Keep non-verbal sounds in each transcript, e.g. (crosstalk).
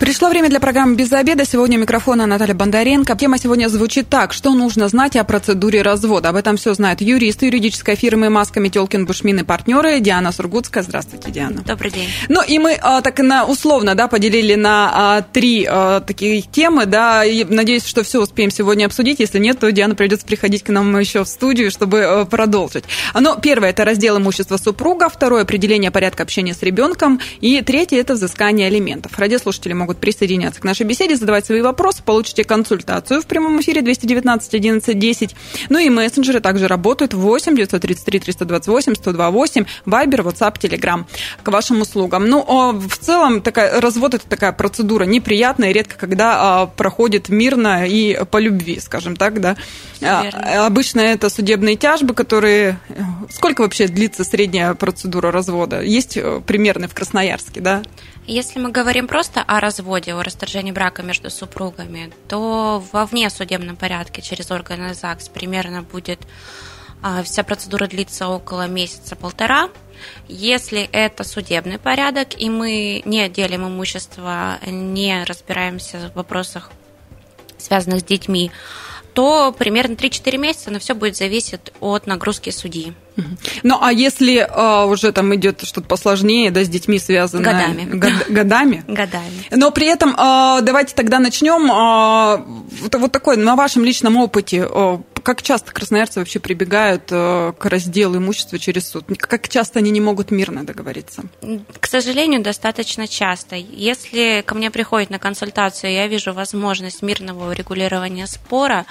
Пришло время для программы «Без обеда». Сегодня у микрофона Наталья Бондаренко. Тема сегодня звучит так. Что нужно знать о процедуре развода? Об этом все знают юристы юридической фирмы «Маска Метелкин Бушмин» и партнеры. Диана Сургутская. Здравствуйте, Диана. Добрый день. Ну и мы а, так на, условно да, поделили на а, три а, такие темы. Да, и надеюсь, что все успеем сегодня обсудить. Если нет, то Диана придется приходить к нам еще в студию, чтобы а, продолжить. Но первое – это раздел имущества супруга. Второе – определение порядка общения с ребенком. И третье – это взыскание алиментов. Радиослушатели могут могут присоединяться к нашей беседе, задавать свои вопросы, получите консультацию в прямом эфире 219 11 10. Ну и мессенджеры также работают 8 933 328 128, Вайбер, WhatsApp, Telegram к вашим услугам. Ну, а в целом, такая, развод – это такая процедура неприятная, редко когда а, проходит мирно и по любви, скажем так, да. А, обычно это судебные тяжбы, которые... Сколько вообще длится средняя процедура развода? Есть э, примерно в Красноярске, да? Если мы говорим просто о разводе, о расторжении брака между супругами, то во внесудебном порядке через органы ЗАГС примерно будет а, вся процедура длится около месяца-полтора. Если это судебный порядок, и мы не делим имущество, не разбираемся в вопросах, связанных с детьми, то примерно 3-4 месяца, но все будет зависеть от нагрузки судьи. Ну, а если а, уже там идет что-то посложнее, да, с детьми связано? Годами. Год, годами? (laughs) Годами. Но при этом а, давайте тогда начнем а, вот, вот такой, на вашем личном опыте, а, как часто красноярцы вообще прибегают а, к разделу имущества через суд? Как часто они не могут мирно договориться? К сожалению, достаточно часто. Если ко мне приходит на консультацию, я вижу возможность мирного урегулирования спора,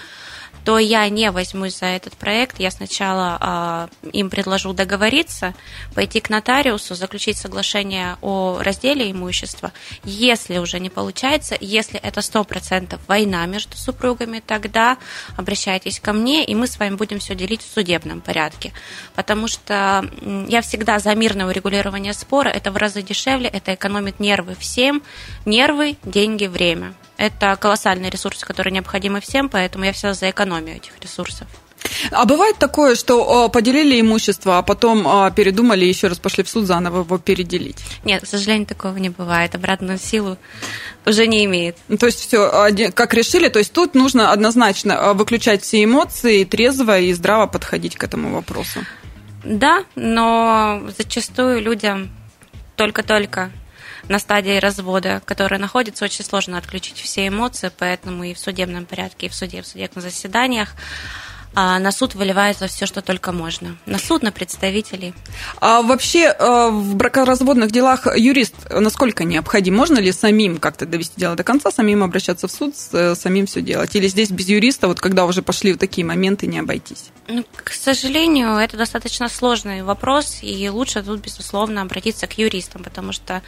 то я не возьмусь за этот проект. Я сначала э, им предложу договориться, пойти к нотариусу, заключить соглашение о разделе имущества. Если уже не получается, если это 100% война между супругами, тогда обращайтесь ко мне, и мы с вами будем все делить в судебном порядке. Потому что я всегда за мирное урегулирование спора. Это в разы дешевле, это экономит нервы всем. Нервы, деньги, время. Это колоссальные ресурсы, которые необходимы всем, поэтому я всегда за экономию этих ресурсов. А бывает такое, что поделили имущество, а потом передумали и еще раз пошли в суд заново его переделить? Нет, к сожалению, такого не бывает. Обратную силу уже не имеет. Ну, то есть все, как решили, то есть тут нужно однозначно выключать все эмоции, трезво и здраво подходить к этому вопросу. Да, но зачастую людям только-только на стадии развода, которая находится, очень сложно отключить все эмоции, поэтому и в судебном порядке, и в суде, и в судебных заседаниях а на суд выливается все, что только можно. На суд, на представителей. А вообще э, в бракоразводных делах юрист насколько необходим? Можно ли самим как-то довести дело до конца, самим обращаться в суд, э, самим все делать? Или здесь без юриста, вот когда уже пошли в такие моменты, не обойтись? Ну, к сожалению, это достаточно сложный вопрос, и лучше тут, безусловно, обратиться к юристам, потому что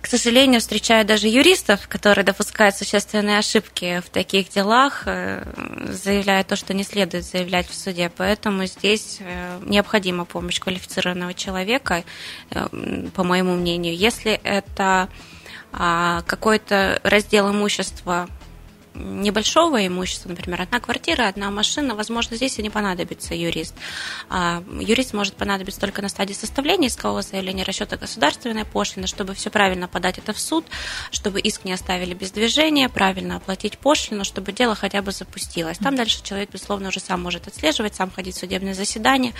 к сожалению, встречаю даже юристов, которые допускают существенные ошибки в таких делах, э, заявляя то, что не следует заявлять в суде. Поэтому здесь э, необходима помощь квалифицированного человека, э, по моему мнению. Если это а, какой-то раздел имущества небольшого имущества, например, одна квартира, одна машина, возможно, здесь и не понадобится юрист. А, юрист может понадобиться только на стадии составления искового заявления, расчета государственной пошлины, чтобы все правильно подать это в суд, чтобы иск не оставили без движения, правильно оплатить пошлину, чтобы дело хотя бы запустилось. Там дальше человек, безусловно, уже сам может отслеживать, сам ходить в судебное заседание.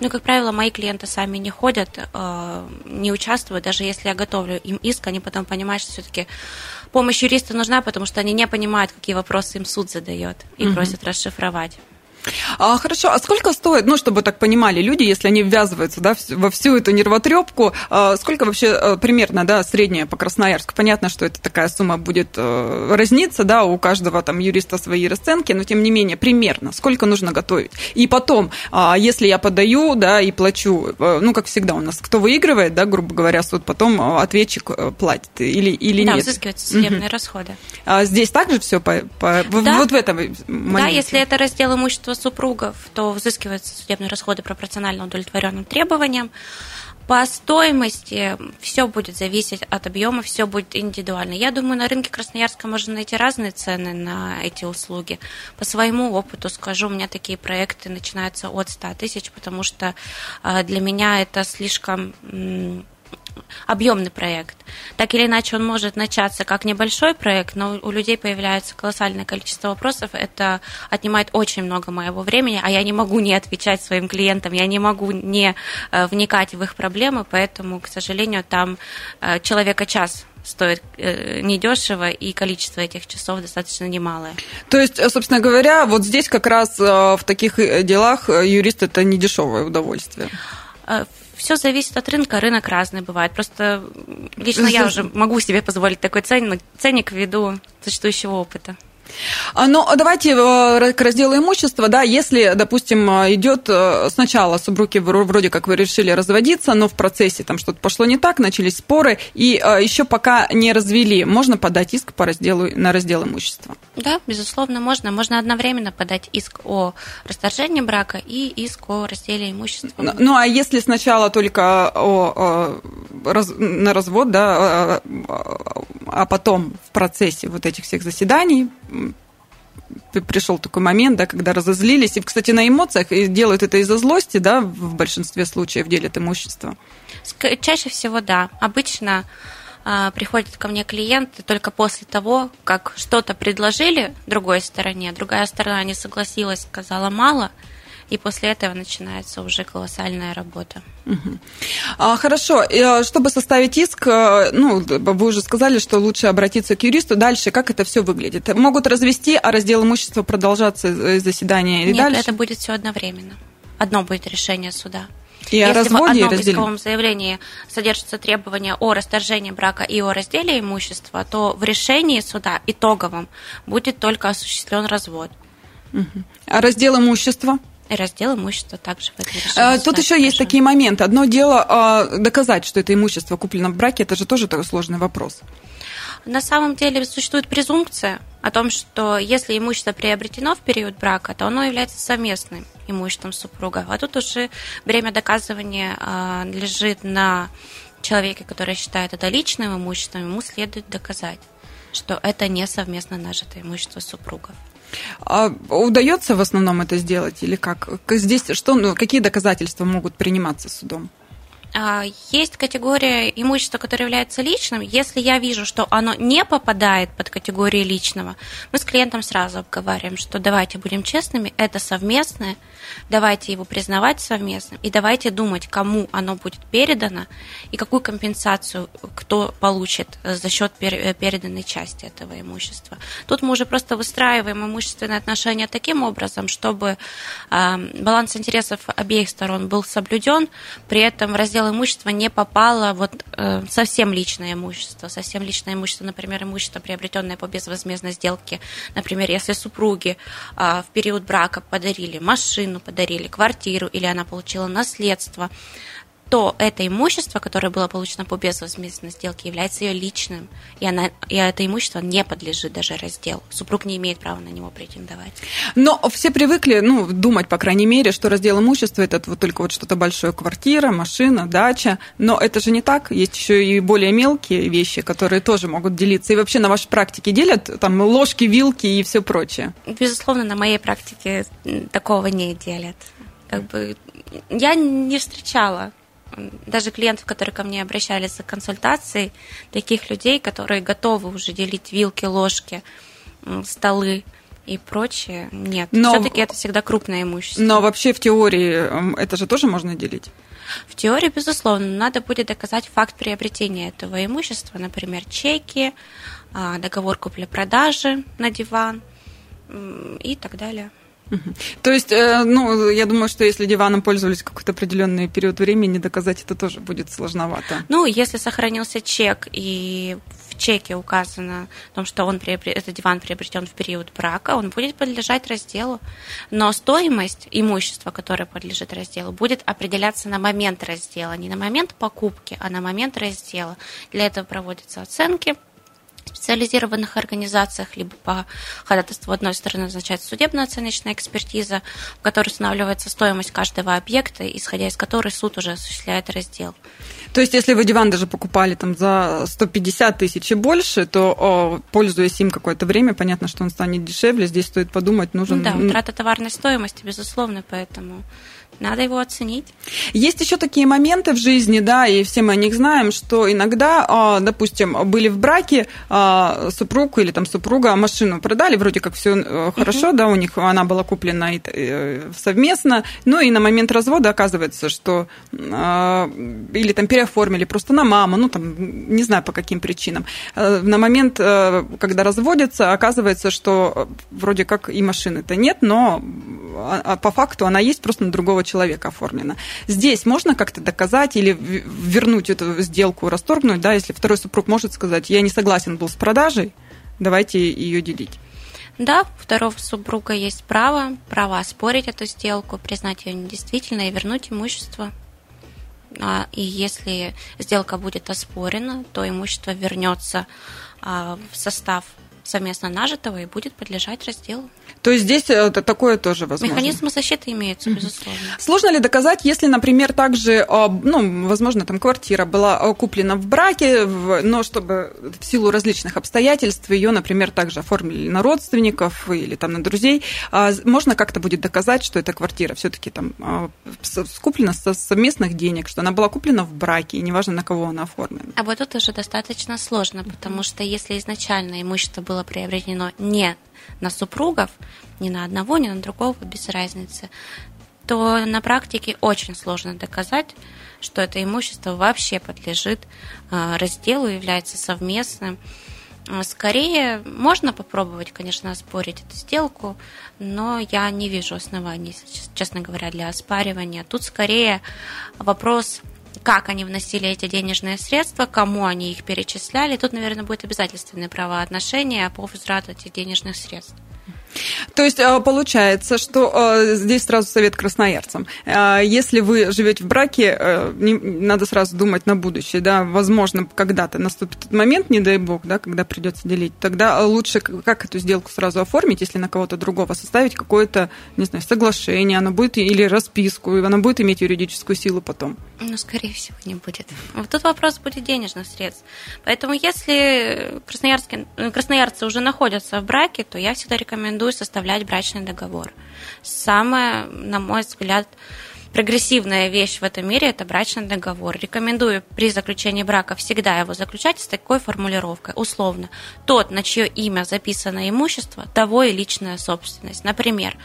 Но, как правило, мои клиенты сами не ходят, э, не участвуют, даже если я готовлю им иск, они потом понимают, что все-таки помощь юриста нужна, потому что они не понимают, какие вопросы им суд задает и угу. просят расшифровать. А, хорошо, а сколько стоит, ну, чтобы так понимали люди, если они ввязываются да, во всю эту нервотрепку, а, сколько вообще а, примерно, да, средняя по Красноярску? Понятно, что это такая сумма будет а, разниться, да, у каждого там юриста свои расценки, но тем не менее, примерно, сколько нужно готовить? И потом, а, если я подаю, да, и плачу, а, ну, как всегда у нас, кто выигрывает, да, грубо говоря, суд, потом ответчик платит или, или да, нет? Да, взыскиваются судебные угу. расходы. А здесь также все по, по, да. вот в этом моменте? Да, если это раздел имущества супругов, то взыскиваются судебные расходы пропорционально удовлетворенным требованиям. По стоимости все будет зависеть от объема, все будет индивидуально. Я думаю, на рынке Красноярска можно найти разные цены на эти услуги. По своему опыту скажу, у меня такие проекты начинаются от 100 тысяч, потому что а, для меня это слишком объемный проект. Так или иначе, он может начаться как небольшой проект, но у людей появляется колоссальное количество вопросов. Это отнимает очень много моего времени, а я не могу не отвечать своим клиентам, я не могу не э, вникать в их проблемы, поэтому, к сожалению, там э, человека час стоит э, недешево, и количество этих часов достаточно немалое. То есть, собственно говоря, вот здесь как раз в таких делах юрист это не дешевое удовольствие все зависит от рынка, рынок разный бывает. Просто лично я (laughs) уже могу себе позволить такой ценник, ценник ввиду существующего опыта. А, ну, давайте э, к разделу имущества, да, если, допустим, э, идет э, сначала супруги вроде как вы решили разводиться, но в процессе там что-то пошло не так, начались споры, и еще пока не развели, можно подать иск по разделу, на раздел имущества? Да, безусловно, можно. Можно одновременно подать иск о расторжении брака и иск о разделе имущества. Ну, ну а если сначала только о, о, раз, на развод, да, а, а потом в процессе вот этих всех заседаний пришел такой момент, да, когда разозлились. И, кстати, на эмоциях и делают это из-за злости, да, в большинстве случаев делят имущество. Чаще всего, да. Обычно э, приходят ко мне клиенты только после того, как что-то предложили другой стороне, другая сторона не согласилась, сказала мало – и после этого начинается уже колоссальная работа. Угу. А, хорошо, а, чтобы составить иск, а, ну, вы уже сказали, что лучше обратиться к юристу. Дальше как это все выглядит? Могут развести, а раздел имущества продолжаться э, заседание или Нет, дальше? это будет все одновременно. Одно будет решение суда. И Если о разводе в одном исковом заявлении содержится требование о расторжении брака и о разделе имущества, то в решении суда итоговом будет только осуществлен развод. Угу. А раздел имущества? Раздел имущества также в этом решении. Тут еще есть такие моменты. Одно дело а, доказать, что это имущество куплено в браке, это же тоже такой сложный вопрос. На самом деле существует презумпция о том, что если имущество приобретено в период брака, то оно является совместным имуществом супруга. А тут уже время доказывания а, лежит на человеке, который считает это личным имуществом, ему следует доказать, что это не совместно нажитое имущество супругов. А удается в основном это сделать или как? Здесь что, ну, какие доказательства могут приниматься судом? А, есть категория имущества, которое является личным. Если я вижу, что оно не попадает под категорию личного, мы с клиентом сразу обговариваем, что давайте будем честными, это совместное, давайте его признавать совместным, и давайте думать, кому оно будет передано, и какую компенсацию кто получит за счет переданной части этого имущества. Тут мы уже просто выстраиваем имущественные отношения таким образом, чтобы баланс интересов обеих сторон был соблюден, при этом в раздел имущества не попало вот э, совсем личное имущество. Совсем личное имущество, например, имущество, приобретенное по безвозмездной сделке. Например, если супруги э, в период брака подарили машину, подарили квартиру или она получила наследство, то это имущество, которое было получено по безвозмездной сделке, является ее личным, и, она, и это имущество не подлежит даже разделу. Супруг не имеет права на него претендовать. Но все привыкли, ну, думать, по крайней мере, что раздел имущества – это вот только вот что-то большое, квартира, машина, дача, но это же не так, есть еще и более мелкие вещи, которые тоже могут делиться. И вообще на вашей практике делят там ложки, вилки и все прочее? Безусловно, на моей практике такого не делят. Как бы я не встречала даже клиентов, которые ко мне обращались за консультацией, таких людей, которые готовы уже делить вилки, ложки, столы и прочее, нет. Но, Все-таки это всегда крупное имущество. Но вообще в теории это же тоже можно делить? В теории, безусловно, надо будет доказать факт приобретения этого имущества, например, чеки, а, договор купли-продажи на диван и так далее. То есть, э, ну, я думаю, что если диваном пользовались какой-то определенный период времени, доказать это тоже будет сложновато. Ну, если сохранился чек и в чеке указано о том, что он приобрет, этот диван приобретен в период брака, он будет подлежать разделу. Но стоимость имущества, которое подлежит разделу, будет определяться на момент раздела, не на момент покупки, а на момент раздела. Для этого проводятся оценки специализированных организациях, либо по ходатайству одной стороны назначается судебная оценочная экспертиза, в которой устанавливается стоимость каждого объекта, исходя из которой суд уже осуществляет раздел. То есть, если вы диван даже покупали там за 150 тысяч и больше, то, о, пользуясь им какое-то время, понятно, что он станет дешевле. Здесь стоит подумать, нужен... Да, утрата товарной стоимости, безусловно, поэтому надо его оценить. Есть еще такие моменты в жизни, да, и все мы о них знаем, что иногда, а, допустим, были в браке а, супруг или там супруга машину продали, вроде как все э, хорошо, uh-huh. да, у них она была куплена э, совместно, ну и на момент развода оказывается, что а, или там переоформили просто на маму, ну там не знаю по каким причинам. Э, на момент, когда разводятся, оказывается, что вроде как и машины-то нет, но по факту она есть просто на другого человека оформлена. Здесь можно как-то доказать или вернуть эту сделку, расторгнуть, да, если второй супруг может сказать, я не согласен был с продажей, давайте ее делить. Да, у второго супруга есть право, право оспорить эту сделку, признать ее недействительной и вернуть имущество. А, и если сделка будет оспорена, то имущество вернется а, в состав совместно нажитого и будет подлежать разделу. То есть здесь э, такое тоже возможно. Механизмы защиты имеются, безусловно. Сложно ли доказать, если, например, также, э, ну, возможно, там квартира была э, куплена в браке, но чтобы в силу различных обстоятельств ее, например, также оформили на родственников или там на друзей, а можно как-то будет доказать, что эта квартира все-таки там куплена со совместных денег, что она была куплена в браке, и неважно, на кого она оформлена. А вот это уже достаточно сложно, потому что если изначально имущество было приобретено не на супругов, ни на одного, ни на другого, без разницы, то на практике очень сложно доказать, что это имущество вообще подлежит а, разделу, является совместным. А, скорее, можно попробовать, конечно, оспорить эту сделку, но я не вижу оснований, честно говоря, для оспаривания. Тут скорее вопрос как они вносили эти денежные средства, кому они их перечисляли. Тут, наверное, будет обязательственное правоотношение по возврату этих денежных средств. То есть э, получается, что э, здесь сразу совет красноярцам. Э, если вы живете в браке, надо сразу думать на будущее. Да? Возможно, когда-то наступит этот момент, не дай бог, да, когда придется делить. Тогда лучше как эту сделку сразу оформить, если на кого-то другого составить какое-то, не знаю, соглашение, оно будет или расписку, и оно будет иметь юридическую силу потом. Ну, скорее всего, не будет. Вот тут вопрос будет денежных средств. Поэтому если красноярские, красноярцы уже находятся в браке, то я всегда рекомендую рекомендую составлять брачный договор. Самая, на мой взгляд, прогрессивная вещь в этом мире – это брачный договор. Рекомендую при заключении брака всегда его заключать с такой формулировкой. Условно, тот, на чье имя записано имущество, того и личная собственность. Например,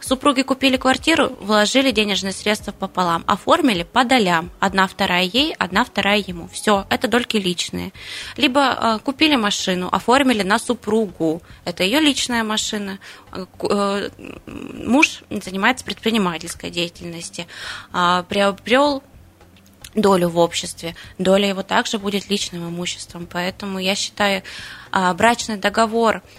Супруги купили квартиру, вложили денежные средства пополам, оформили по долям. Одна вторая ей, одна вторая ему. Все, это дольки личные. Либо э, купили машину, оформили на супругу. Это ее личная машина. Э, э муж занимается предпринимательской деятельностью. Э, приобрел долю в обществе, доля его также будет личным имуществом. Поэтому я считаю, э, брачный договор –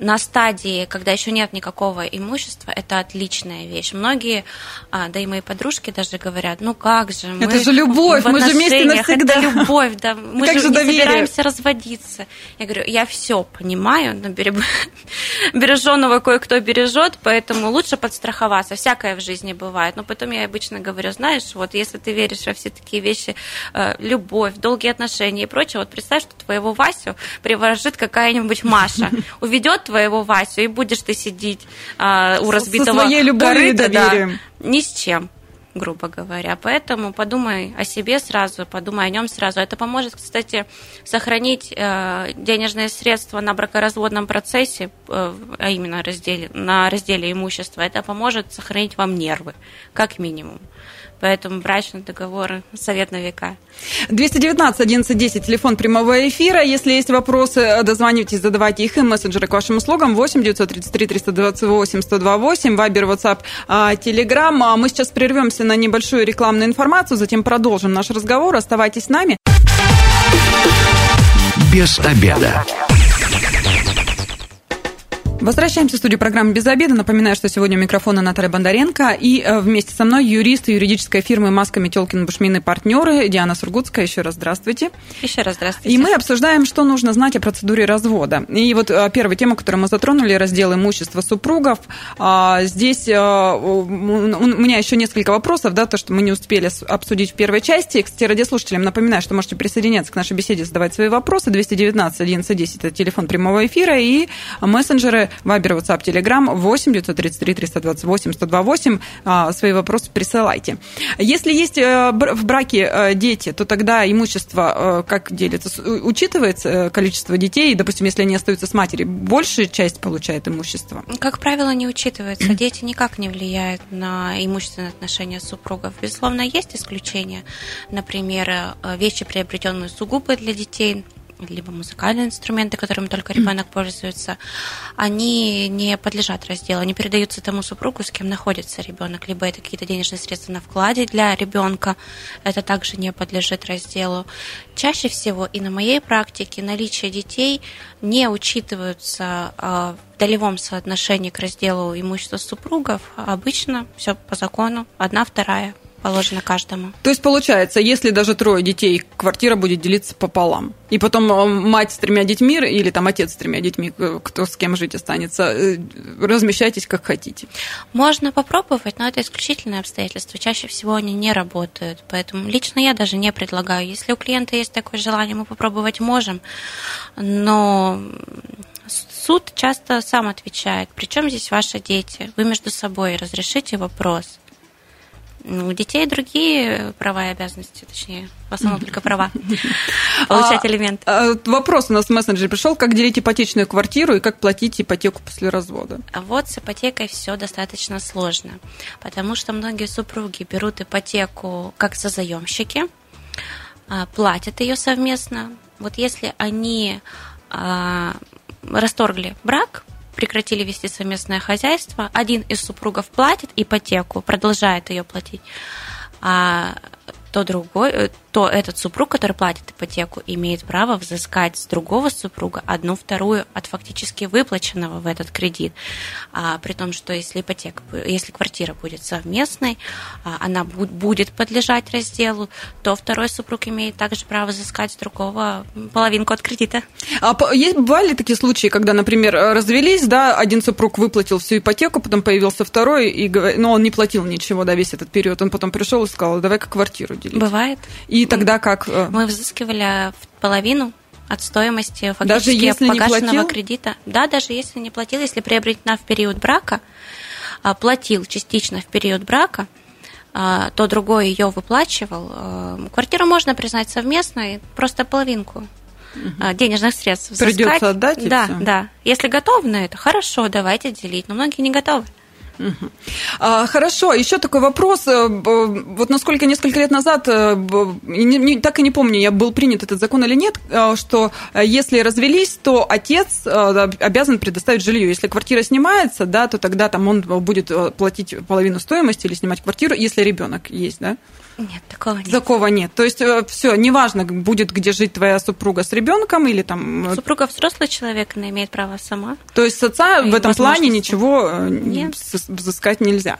на стадии, когда еще нет никакого имущества, это отличная вещь. Многие, а, да и мои подружки даже говорят, ну как же, мы это же любовь, мы же вместе навсегда. Это любовь, да, (laughs) мы как же, же не собираемся разводиться. Я говорю, я все понимаю, но (laughs) береженного кое-кто бережет, поэтому лучше подстраховаться. Всякое в жизни бывает. Но потом я обычно говорю, знаешь, вот если ты веришь во все такие вещи, э, любовь, долгие отношения и прочее, вот представь, что твоего Васю приворожит какая-нибудь Маша, (laughs) уведет твоего Васю, и будешь ты сидеть а, у разбитого Со своей корыта, да, ни с чем грубо говоря. Поэтому подумай о себе сразу, подумай о нем сразу. Это поможет, кстати, сохранить э, денежные средства на бракоразводном процессе, э, а именно разделе, на разделе имущества. Это поможет сохранить вам нервы, как минимум. Поэтому брачный договор – совет на века. 219 11 10, телефон прямого эфира. Если есть вопросы, дозванивайтесь, задавайте их и мессенджеры к вашим услугам. 8 933 328 128, вайбер, ватсап, телеграм. Мы сейчас прервемся на небольшую рекламную информацию, затем продолжим наш разговор. Оставайтесь с нами. Без обеда. Возвращаемся в студию программы «Без обеда». Напоминаю, что сегодня у микрофона Наталья Бондаренко и э, вместе со мной юрист юридической фирмы «Маска Метелкин Бушмин партнеры» Диана Сургутская. Еще раз здравствуйте. Еще раз здравствуйте. И мы обсуждаем, что нужно знать о процедуре развода. И вот э, первая тема, которую мы затронули, раздел имущества супругов. А, здесь э, у меня еще несколько вопросов, да, то, что мы не успели обсудить в первой части. Кстати, радиослушателям напоминаю, что можете присоединяться к нашей беседе, задавать свои вопросы. 219 11 10 это телефон прямого эфира и мессенджеры Вайбер, WhatsApp, Telegram 8 933 328 128. Свои вопросы присылайте. Если есть э, в браке э, дети, то тогда имущество э, как делится? Учитывается количество детей, допустим, если они остаются с матерью, большая часть получает имущество? Как правило, не учитывается. Дети никак не влияют на имущественные отношения супругов. Безусловно, есть исключения. Например, вещи, приобретенные сугубо для детей – либо музыкальные инструменты, которыми только ребенок пользуется, они не подлежат разделу, они передаются тому супругу, с кем находится ребенок, либо это какие-то денежные средства на вкладе для ребенка, это также не подлежит разделу. Чаще всего и на моей практике наличие детей не учитываются а, в долевом соотношении к разделу имущества супругов. Обычно все по закону, одна вторая положено каждому. То есть получается, если даже трое детей, квартира будет делиться пополам. И потом э, мать с тремя детьми или там отец с тремя детьми, кто с кем жить останется, э, размещайтесь как хотите. Можно попробовать, но это исключительное обстоятельство. Чаще всего они не работают. Поэтому лично я даже не предлагаю. Если у клиента есть такое желание, мы попробовать можем. Но суд часто сам отвечает. Причем здесь ваши дети? Вы между собой разрешите вопрос. У детей другие права и обязанности, точнее, в основном (laughs) только права. Получать элемент. А, вопрос у нас в мессенджере пришел, как делить ипотечную квартиру и как платить ипотеку после развода? А вот с ипотекой все достаточно сложно, потому что многие супруги берут ипотеку как за заемщики, а, платят ее совместно. Вот если они расторгли брак, прекратили вести совместное хозяйство, один из супругов платит ипотеку, продолжает ее платить, а то другой, э, то этот супруг, который платит ипотеку, имеет право взыскать с другого супруга одну вторую от фактически выплаченного в этот кредит. А, при том, что если ипотека, если квартира будет совместной, а, она будет подлежать разделу, то второй супруг имеет также право взыскать с другого половинку от кредита. А есть бывали такие случаи, когда, например, развелись, да, один супруг выплатил всю ипотеку, потом появился второй, и, но он не платил ничего, да, весь этот период. Он потом пришел и сказал, давай-ка квартиру делить. Бывает. И и тогда как? Э, Мы взыскивали половину от стоимости фактически даже если погашенного не платил? кредита. Да, даже если не платил, если приобретена в период брака, а, платил частично в период брака, а, то другой ее выплачивал. Э, квартиру можно признать совместной, просто половинку угу. денежных средств. Придется отдать? Да, да. Если готовы на это, хорошо, давайте делить. Но многие не готовы. А, хорошо, еще такой вопрос. Э, вот насколько несколько лет назад, э, так и не помню, я был принят этот закон или нет, э, что если развелись, то отец обязан предоставить жилье. Если квартира снимается, да, то тогда там он будет платить половину стоимости или снимать квартиру, если ребенок есть, да? Нет, такого нет. Такого нет. То есть все, неважно, будет где жить твоя супруга с ребенком или там. Супруга взрослый человек, она имеет право сама. То есть с отца в этом плане ничего нет взыскать нельзя.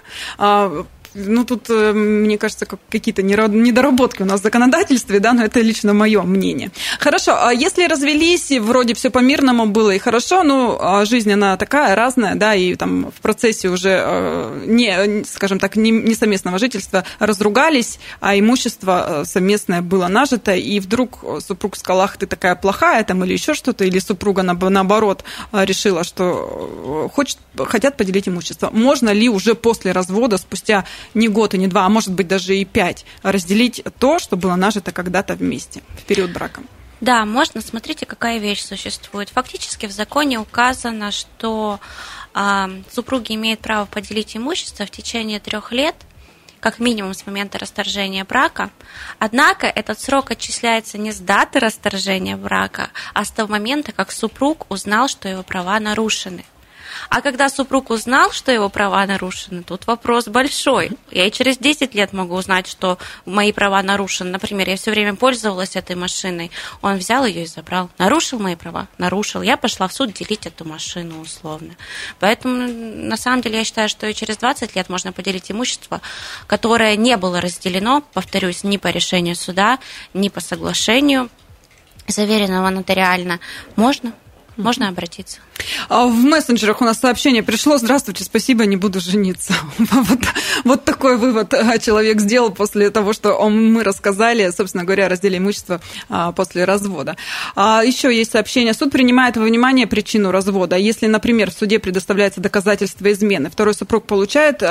Ну, тут, э, мне кажется, какие-то недоработки у нас в законодательстве, да, но это лично мое мнение. Хорошо, а если развелись, и вроде все по-мирному было и хорошо, ну, а жизнь, она такая разная, да, и там в процессе уже э, не, скажем так, не, не совместного жительства разругались, а имущество э, совместное было нажито, и вдруг супруг сказал, ах, ты такая плохая, там, или еще что-то, или супруга, наоборот, решила, что хочет, хотят поделить имущество. Можно ли уже после развода, спустя не год и не два, а может быть даже и пять, разделить то, что было нажито когда-то вместе в период брака. Да, можно. Смотрите, какая вещь существует. Фактически в законе указано, что э, супруги имеют право поделить имущество в течение трех лет, как минимум с момента расторжения брака. Однако этот срок отчисляется не с даты расторжения брака, а с того момента, как супруг узнал, что его права нарушены. А когда супруг узнал, что его права нарушены, тут вопрос большой. Я и через 10 лет могу узнать, что мои права нарушены. Например, я все время пользовалась этой машиной, он взял ее и забрал. Нарушил мои права? Нарушил. Я пошла в суд делить эту машину условно. Поэтому, на самом деле, я считаю, что и через 20 лет можно поделить имущество, которое не было разделено, повторюсь, ни по решению суда, ни по соглашению заверенного нотариально. Можно можно обратиться. А в мессенджерах у нас сообщение пришло. Здравствуйте, спасибо, не буду жениться. (laughs) Вот, вот такой вывод а, человек сделал после того, что он, мы рассказали, собственно говоря, о разделе имущества а, после развода. А, еще есть сообщение. Суд принимает во внимание причину развода. Если, например, в суде предоставляется доказательство измены, второй супруг получает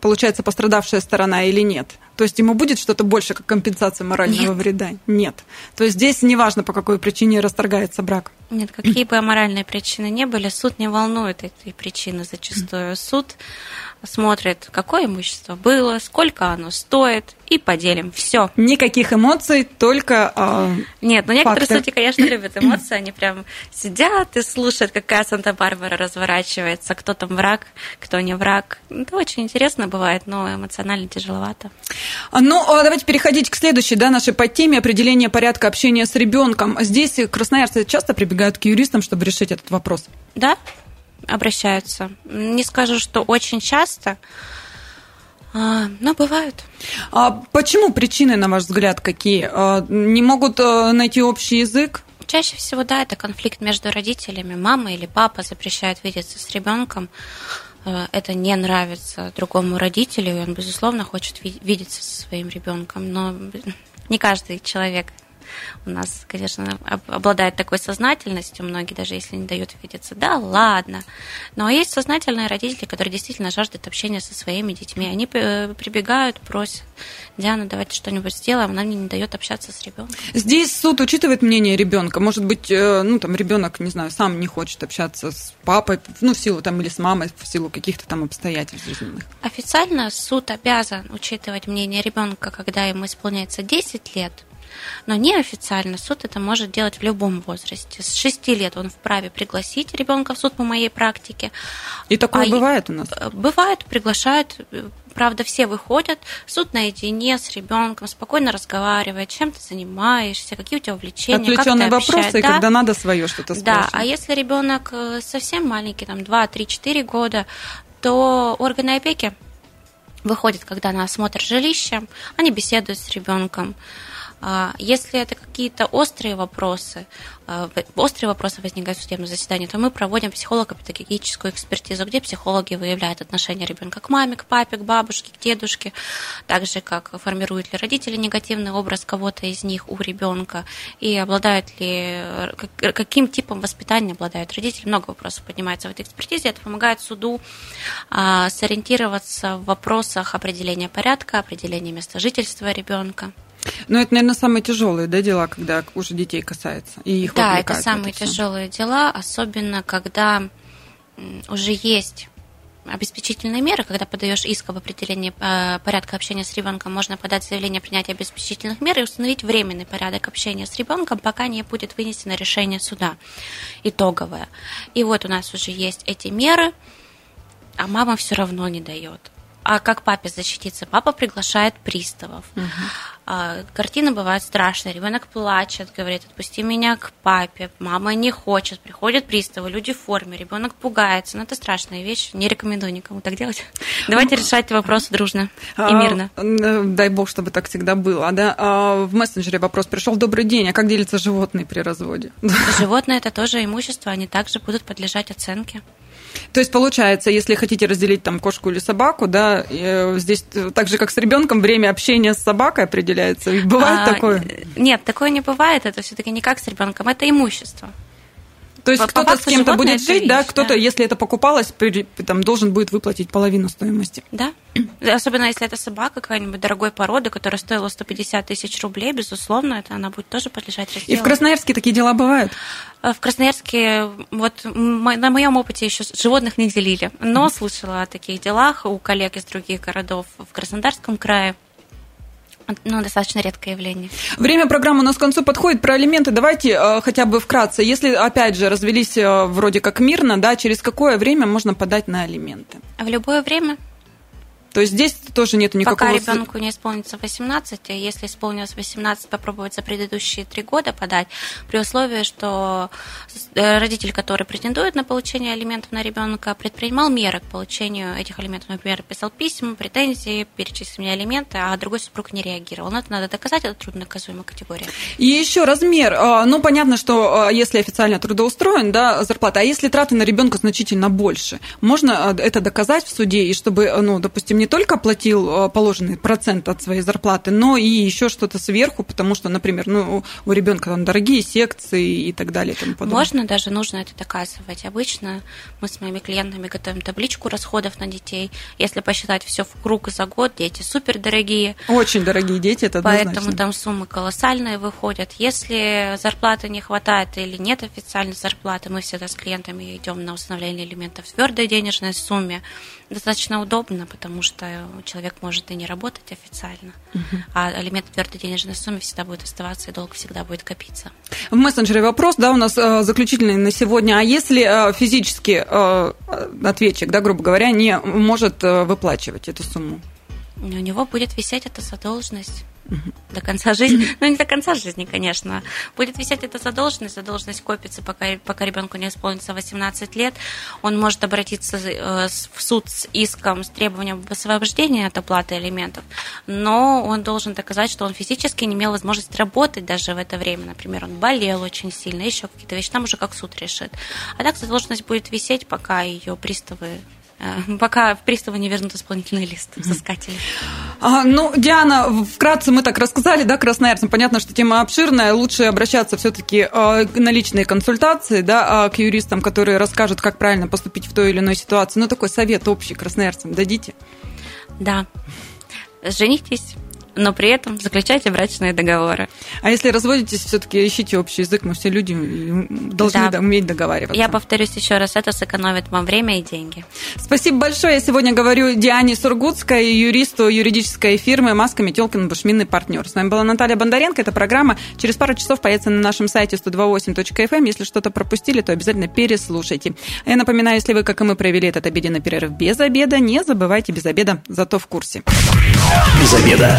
получается пострадавшая сторона или нет. То есть ему будет что-то больше, как компенсация морального нет. вреда? Нет. То есть здесь неважно, по какой причине расторгается брак. Нет, какие бы моральные причины не были, суд не волнует этой причины зачастую. Суд смотрит, какое имущество было, сколько оно стоит, и поделим. Все. Никаких эмоций, только э, Нет, ну некоторые факты. судьи, конечно, любят эмоции, они прям сидят и слушают, какая Санта-Барбара разворачивается, кто там враг, кто не враг. Это очень интересно бывает, но эмоционально тяжеловато. Ну, а давайте переходить к следующей, да, нашей подтеме определения порядка общения с ребенком. Здесь красноярцы часто прибегают к юристам, чтобы решить этот вопрос. Да, обращаются. Не скажу, что очень часто, а, но бывают. А почему причины, на ваш взгляд, какие? А, не могут э, найти общий язык? Чаще всего, да, это конфликт между родителями. Мама или папа запрещают видеться с ребенком. Э, это не нравится другому родителю, и он, безусловно, хочет видеться со своим ребенком. Но не каждый человек у нас, конечно, обладает такой сознательностью, многие даже если не дают видеться, да, ладно. Но есть сознательные родители, которые действительно жаждут общения со своими детьми. Они э, прибегают, просят, Диана, давайте что-нибудь сделаем, она мне не дает общаться с ребенком. Здесь суд учитывает мнение ребенка. Может быть, э, ну, там, ребенок, не знаю, сам не хочет общаться с папой, ну, в силу там, или с мамой, в силу каких-то там обстоятельств жизненных. Официально суд обязан учитывать мнение ребенка, когда ему исполняется 10 лет, но неофициально суд это может делать в любом возрасте. С 6 лет он вправе пригласить ребенка в суд по моей практике. И такое а бывает у нас? Э, бывает, приглашают. Правда, все выходят, суд наедине с ребенком, спокойно разговаривает, чем ты занимаешься, какие у тебя увлечения. Отвлеченные вопросы, да? когда надо свое что-то спрашивать. Да, а если ребенок э, совсем маленький, там 2, 3, 4 года, то органы опеки выходят, когда на осмотр жилища, они беседуют с ребенком. А, если это какие-то острые вопросы, а, острые вопросы возникают в судебном заседании, то мы проводим психолого-педагогическую экспертизу, где психологи выявляют отношение ребенка к маме, к папе, к бабушке, к дедушке, также как формируют ли родители негативный образ кого-то из них у ребенка и обладают ли, каким типом воспитания обладают родители. Много вопросов поднимается в этой экспертизе. Это помогает суду а, сориентироваться в вопросах определения порядка, определения места жительства ребенка. Но это, наверное, самые тяжелые да, дела, когда уже детей касается. И их да, это самые это тяжелые дела, особенно когда уже есть обеспечительные меры, когда подаешь иск об определении э, порядка общения с ребенком, можно подать заявление о принятии обеспечительных мер и установить временный порядок общения с ребенком, пока не будет вынесено решение суда итоговое. И вот у нас уже есть эти меры, а мама все равно не дает. А как папе защититься? Папа приглашает приставов. Угу. А, картина бывает страшная. Ребенок плачет, говорит, отпусти меня к папе. Мама не хочет. Приходят приставы, люди в форме, ребенок пугается. Но ну, это страшная вещь. Не рекомендую никому так делать. (laughs) Давайте решать вопросы дружно и а, мирно. Э, дай бог, чтобы так всегда было. Да? А, в мессенджере вопрос пришел. Добрый день. А как делятся животные при разводе? (laughs) Животные это тоже имущество, они также будут подлежать оценке. То есть получается, если хотите разделить там кошку или собаку, да, э, здесь так же как с ребенком время общения с собакой определяется. Бывает а, такое? Нет, такое не бывает. Это все-таки не как с ребенком, это имущество. То есть кто-то с кем-то будет жить, да, кто-то, да. если это покупалось, там, должен будет выплатить половину стоимости. Да, особенно если это собака какая-нибудь дорогой породы, которая стоила 150 тысяч рублей, безусловно, это она будет тоже подлежать разделу. И в Красноярске такие дела бывают? Э, в Красноярске, вот на моем опыте еще животных не делили, но слышала о таких делах у коллег из других городов в Краснодарском крае ну, достаточно редкое явление. Время программы у нас к концу подходит. Про алименты давайте э, хотя бы вкратце. Если, опять же, развелись э, вроде как мирно, да, через какое время можно подать на алименты? В любое время. То есть здесь тоже нет никакого... Пока ребенку не исполнится 18, а если исполнилось 18, попробовать за предыдущие три года подать, при условии, что э, родитель, который претендует на получение алиментов на ребенка, предпринимал меры к получению этих алиментов. Например, писал письма, претензии, перечислил мне алименты, а другой супруг не реагировал. Но это надо доказать, это труднонаказуемая категория. И еще размер. А, ну, понятно, что а, если официально трудоустроен, да, зарплата, а если траты на ребенка значительно больше, можно это доказать в суде, и чтобы, ну, допустим, не только платил э, положенный процент от своей зарплаты, но и еще что-то сверху, потому что, например, ну, у ребенка там дорогие секции и так далее. И тому подобное. Можно, даже нужно это доказывать. Обычно мы с моими клиентами готовим табличку расходов на детей. Если посчитать все в круг за год, дети супер дорогие. Очень дорогие дети, это однозначно. Поэтому там суммы колоссальные выходят. Если зарплаты не хватает или нет официальной зарплаты, мы всегда с клиентами идем на установление элементов в твердой денежной сумме. Достаточно удобно, потому что человек может и не работать официально, угу. а алимент в твердой денежной сумме всегда будет оставаться, и долг всегда будет копиться. В мессенджере вопрос, да, у нас э, заключительный на сегодня. А если э, физически э, ответчик, да, грубо говоря, не может выплачивать эту сумму? У него будет висеть эта задолженность до конца жизни. Ну, не до конца жизни, конечно. Будет висеть эта задолженность, задолженность копится, пока, пока ребенку не исполнится 18 лет. Он может обратиться э, в суд с иском, с требованием освобождения от оплаты алиментов, но он должен доказать, что он физически не имел возможности работать даже в это время. Например, он болел очень сильно, еще какие-то вещи. Там уже как суд решит. А так задолженность будет висеть, пока ее приставы пока в приставы не вернут исполнительный лист взыскателей. А, ну, Диана, вкратце мы так рассказали, да, красноярцам. Понятно, что тема обширная. Лучше обращаться все-таки э, на личные консультации, да, а, к юристам, которые расскажут, как правильно поступить в той или иной ситуации. Ну, такой совет общий красноярцам дадите? Да. Женитесь но при этом заключайте брачные договоры. А если разводитесь, все-таки ищите общий язык, мы все люди должны да. уметь договариваться. Я повторюсь еще раз, это сэкономит вам время и деньги. Спасибо большое. Я сегодня говорю Диане Сургутской, юристу юридической фирмы «Маска Метелкин Бушминный партнер». С вами была Наталья Бондаренко. Эта программа через пару часов появится на нашем сайте 128.fm. Эм. Если что-то пропустили, то обязательно переслушайте. Я напоминаю, если вы, как и мы, провели этот обеденный перерыв без обеда, не забывайте без обеда, зато в курсе. Без обеда.